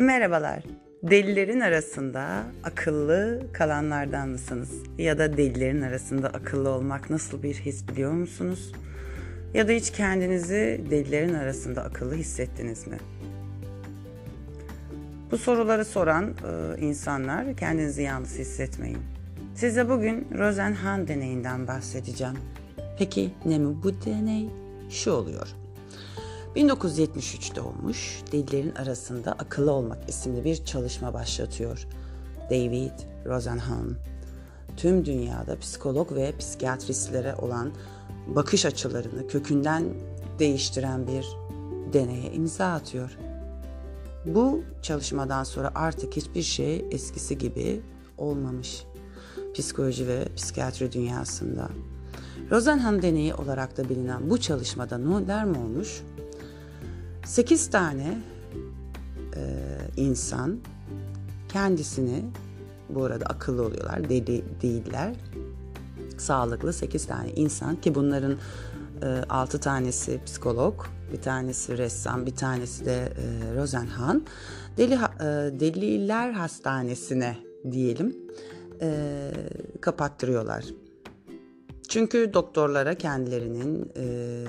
Merhabalar. Delilerin arasında akıllı kalanlardan mısınız? Ya da delilerin arasında akıllı olmak nasıl bir his biliyor musunuz? Ya da hiç kendinizi delilerin arasında akıllı hissettiniz mi? Bu soruları soran e, insanlar kendinizi yalnız hissetmeyin. Size bugün Rosenhan deneyinden bahsedeceğim. Peki ne mi bu deney? Şu oluyor. 1973 doğmuş, delilerin arasında akıllı olmak isimli bir çalışma başlatıyor. David Rosenhan. Tüm dünyada psikolog ve psikiyatristlere olan bakış açılarını kökünden değiştiren bir deneye imza atıyor. Bu çalışmadan sonra artık hiçbir şey eskisi gibi olmamış. Psikoloji ve psikiyatri dünyasında. Rosenhan deneyi olarak da bilinen bu çalışmada neler mi olmuş? 8 tane e, insan kendisini bu arada akıllı oluyorlar, deli değiller. Sağlıklı 8 tane insan ki bunların e, 6 tanesi psikolog, bir tanesi ressam, bir tanesi de e, Rosenhan. Deli e, Deliler Hastanesi'ne diyelim e, kapattırıyorlar. Çünkü doktorlara kendilerinin e,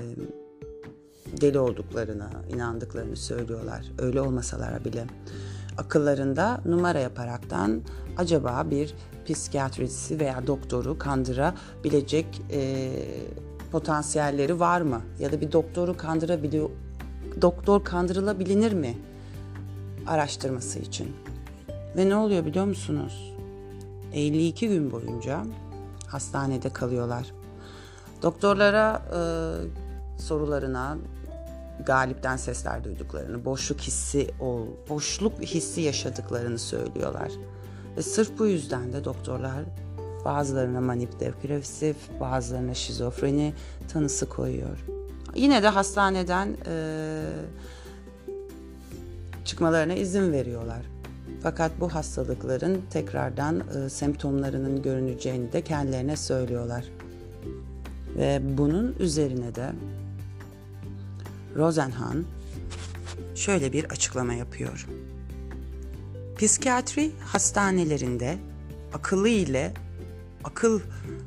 deli olduklarını, inandıklarını söylüyorlar. Öyle olmasalar bile akıllarında numara yaparaktan acaba bir psikiyatrisi veya doktoru kandırabilecek e, potansiyelleri var mı? Ya da bir doktoru kandırabiliyor, doktor kandırılabilir mi? Araştırması için. Ve ne oluyor biliyor musunuz? 52 gün boyunca hastanede kalıyorlar. Doktorlara e, sorularına galipten sesler duyduklarını, boşluk hissi ol, boşluk hissi yaşadıklarını söylüyorlar. Ve sırf bu yüzden de doktorlar bazılarına manip depresif, bazılarına şizofreni tanısı koyuyor. Yine de hastaneden e, çıkmalarına izin veriyorlar. Fakat bu hastalıkların tekrardan e, semptomlarının görüneceğini de kendilerine söylüyorlar. Ve bunun üzerine de Rosenhan şöyle bir açıklama yapıyor. Psikiyatri hastanelerinde akıllı ile akıl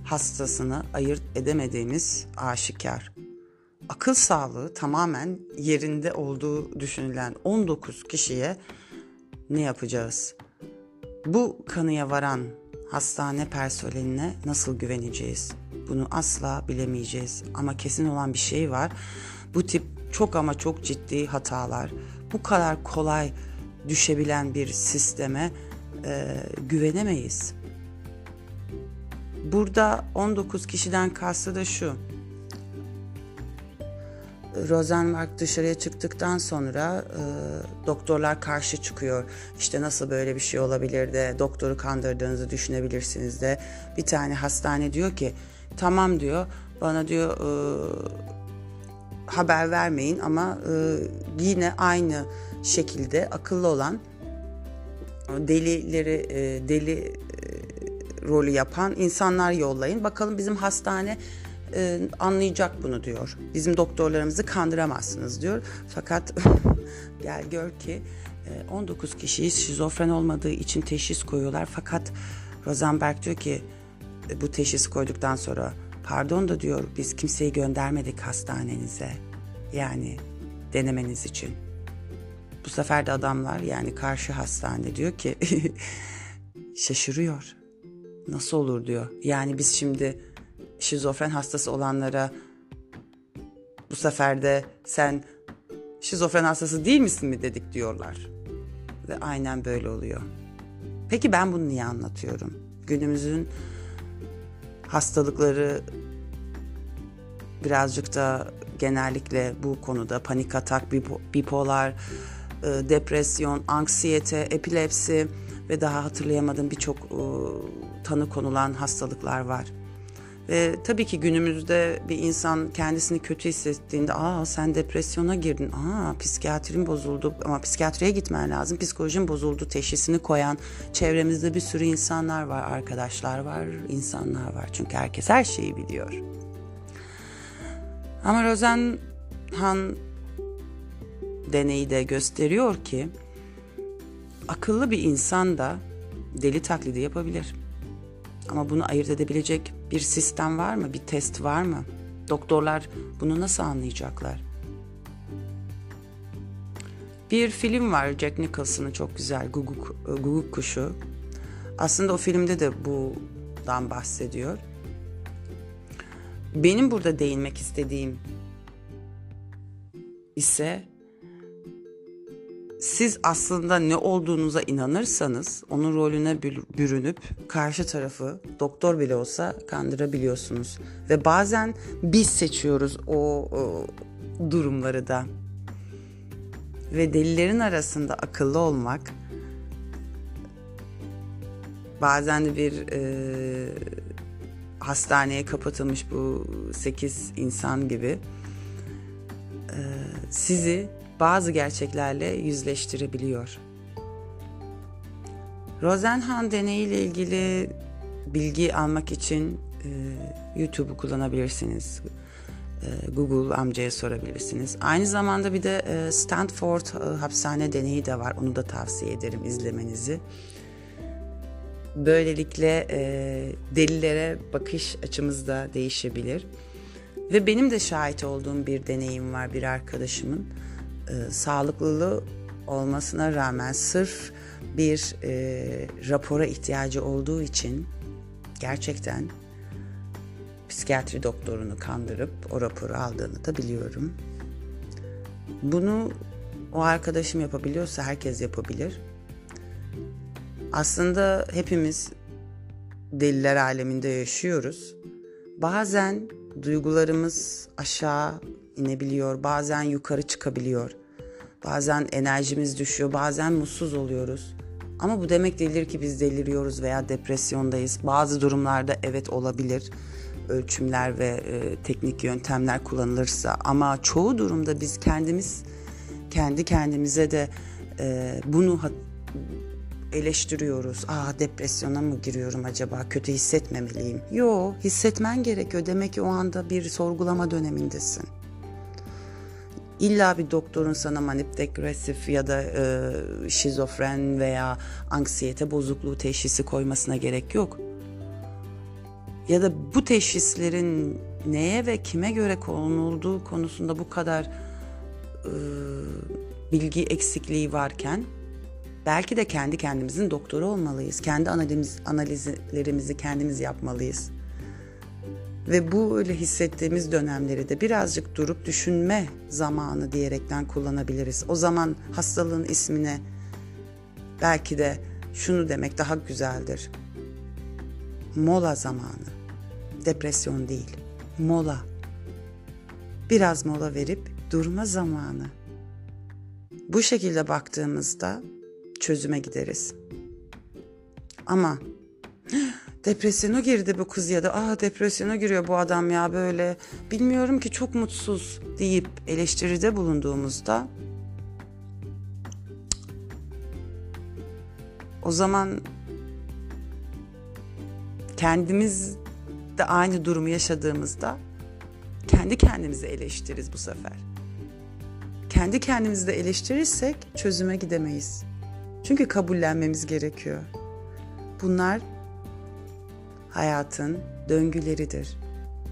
hastasını ayırt edemediğimiz aşikar. Akıl sağlığı tamamen yerinde olduğu düşünülen 19 kişiye ne yapacağız? Bu kanıya varan hastane personeline nasıl güveneceğiz? Bunu asla bilemeyeceğiz. Ama kesin olan bir şey var. Bu tip çok ama çok ciddi hatalar, bu kadar kolay düşebilen bir sisteme e, güvenemeyiz. Burada 19 kişiden kastı da şu. Rosenberg dışarıya çıktıktan sonra e, doktorlar karşı çıkıyor. İşte nasıl böyle bir şey olabilir de doktoru kandırdığınızı düşünebilirsiniz de. Bir tane hastane diyor ki tamam diyor bana diyor e, haber vermeyin ama e, yine aynı şekilde akıllı olan delileri e, deli e, rolü yapan insanlar yollayın. Bakalım bizim hastane e, anlayacak bunu diyor. Bizim doktorlarımızı kandıramazsınız diyor. Fakat gel gör ki e, 19 kişiyi şizofren olmadığı için teşhis koyuyorlar. Fakat Rosenberg diyor ki e, bu teşhis koyduktan sonra Pardon da diyor biz kimseyi göndermedik hastanenize. Yani denemeniz için. Bu sefer de adamlar yani karşı hastane diyor ki şaşırıyor. Nasıl olur diyor. Yani biz şimdi şizofren hastası olanlara bu sefer de sen şizofren hastası değil misin mi dedik diyorlar. Ve aynen böyle oluyor. Peki ben bunu niye anlatıyorum? Günümüzün hastalıkları birazcık da genellikle bu konuda panik atak, bipolar, e, depresyon, anksiyete, epilepsi ve daha hatırlayamadığım birçok e, tanı konulan hastalıklar var. Ve tabii ki günümüzde bir insan kendisini kötü hissettiğinde aa sen depresyona girdin, aa psikiyatrin bozuldu ama psikiyatriye gitmen lazım, psikolojin bozuldu teşhisini koyan çevremizde bir sürü insanlar var, arkadaşlar var, insanlar var. Çünkü herkes her şeyi biliyor. Ama Rosenhan deneyi de gösteriyor ki akıllı bir insan da deli taklidi yapabilir. Ama bunu ayırt edebilecek bir sistem var mı? Bir test var mı? Doktorlar bunu nasıl anlayacaklar? Bir film var Jack Nicholson'ın çok güzel Guguk, Guguk Kuşu. Aslında o filmde de bundan bahsediyor. Benim burada değinmek istediğim ise siz aslında ne olduğunuza inanırsanız onun rolüne bürünüp karşı tarafı doktor bile olsa kandırabiliyorsunuz. Ve bazen biz seçiyoruz o, o durumları da. Ve delilerin arasında akıllı olmak bazen de bir e, hastaneye kapatılmış bu 8 insan gibi e, sizi bazı gerçeklerle yüzleştirebiliyor. Rosenhan deneyiyle ilgili bilgi almak için e, YouTube'u kullanabilirsiniz. E, Google amcaya sorabilirsiniz. Aynı zamanda bir de e, Stanford e, hapishane deneyi de var. Onu da tavsiye ederim izlemenizi. Böylelikle e, delillere bakış açımız da değişebilir. Ve benim de şahit olduğum bir deneyim var bir arkadaşımın e, sağlıklı olmasına rağmen sırf bir e, rapora ihtiyacı olduğu için gerçekten psikiyatri doktorunu kandırıp o raporu aldığını da biliyorum. Bunu o arkadaşım yapabiliyorsa herkes yapabilir. Aslında hepimiz deliler aleminde yaşıyoruz. Bazen duygularımız aşağı inebiliyor, bazen yukarı çıkabiliyor. Bazen enerjimiz düşüyor, bazen mutsuz oluyoruz. Ama bu demek değildir ki biz deliriyoruz veya depresyondayız. Bazı durumlarda evet olabilir ölçümler ve e, teknik yöntemler kullanılırsa ama çoğu durumda biz kendimiz kendi kendimize de e, bunu eleştiriyoruz. Aa depresyona mı giriyorum acaba? Kötü hissetmemeliyim. Yo, hissetmen gerekiyor. Demek ki o anda bir sorgulama dönemindesin. İlla bir doktorun sana manip depresif ya da e, şizofren veya anksiyete bozukluğu teşhisi koymasına gerek yok. Ya da bu teşhislerin neye ve kime göre konulduğu konusunda bu kadar e, bilgi eksikliği varken belki de kendi kendimizin doktoru olmalıyız. Kendi analiz, analizlerimizi kendimiz yapmalıyız. Ve bu öyle hissettiğimiz dönemleri de birazcık durup düşünme zamanı diyerekten kullanabiliriz. O zaman hastalığın ismine belki de şunu demek daha güzeldir. Mola zamanı. Depresyon değil. Mola. Biraz mola verip durma zamanı. Bu şekilde baktığımızda çözüme gideriz. Ama depresyona girdi bu kız ya da ah depresyona giriyor bu adam ya böyle bilmiyorum ki çok mutsuz deyip eleştiride bulunduğumuzda o zaman kendimiz de aynı durumu yaşadığımızda kendi kendimizi eleştiririz bu sefer. Kendi kendimizi de eleştirirsek çözüme gidemeyiz. Çünkü kabullenmemiz gerekiyor. Bunlar hayatın döngüleridir.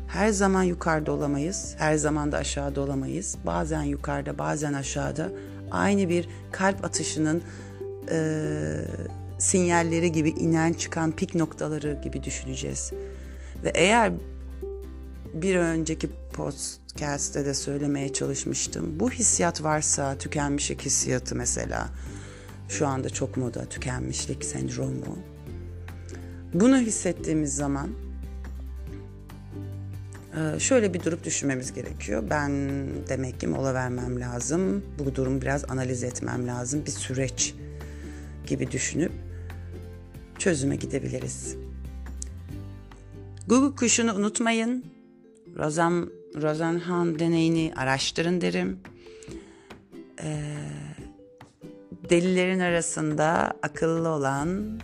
Her zaman yukarıda olamayız, her zaman da aşağıda olamayız. Bazen yukarıda, bazen aşağıda aynı bir kalp atışının e, sinyalleri gibi inen çıkan pik noktaları gibi düşüneceğiz. Ve eğer bir önceki podcast'te de söylemeye çalışmıştım. Bu hissiyat varsa tükenmişlik hissiyatı mesela şu anda çok moda tükenmişlik sendromu bunu hissettiğimiz zaman e, şöyle bir durup düşünmemiz gerekiyor. Ben demek ki mola vermem lazım. Bu durumu biraz analiz etmem lazım. Bir süreç gibi düşünüp çözüme gidebiliriz. Google kuşunu unutmayın. Rosen, Rosenhan deneyini araştırın derim. Ee, delilerin arasında akıllı olan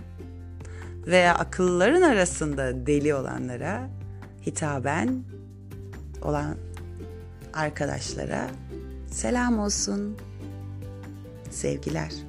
veya akılların arasında deli olanlara hitaben olan arkadaşlara selam olsun. Sevgiler.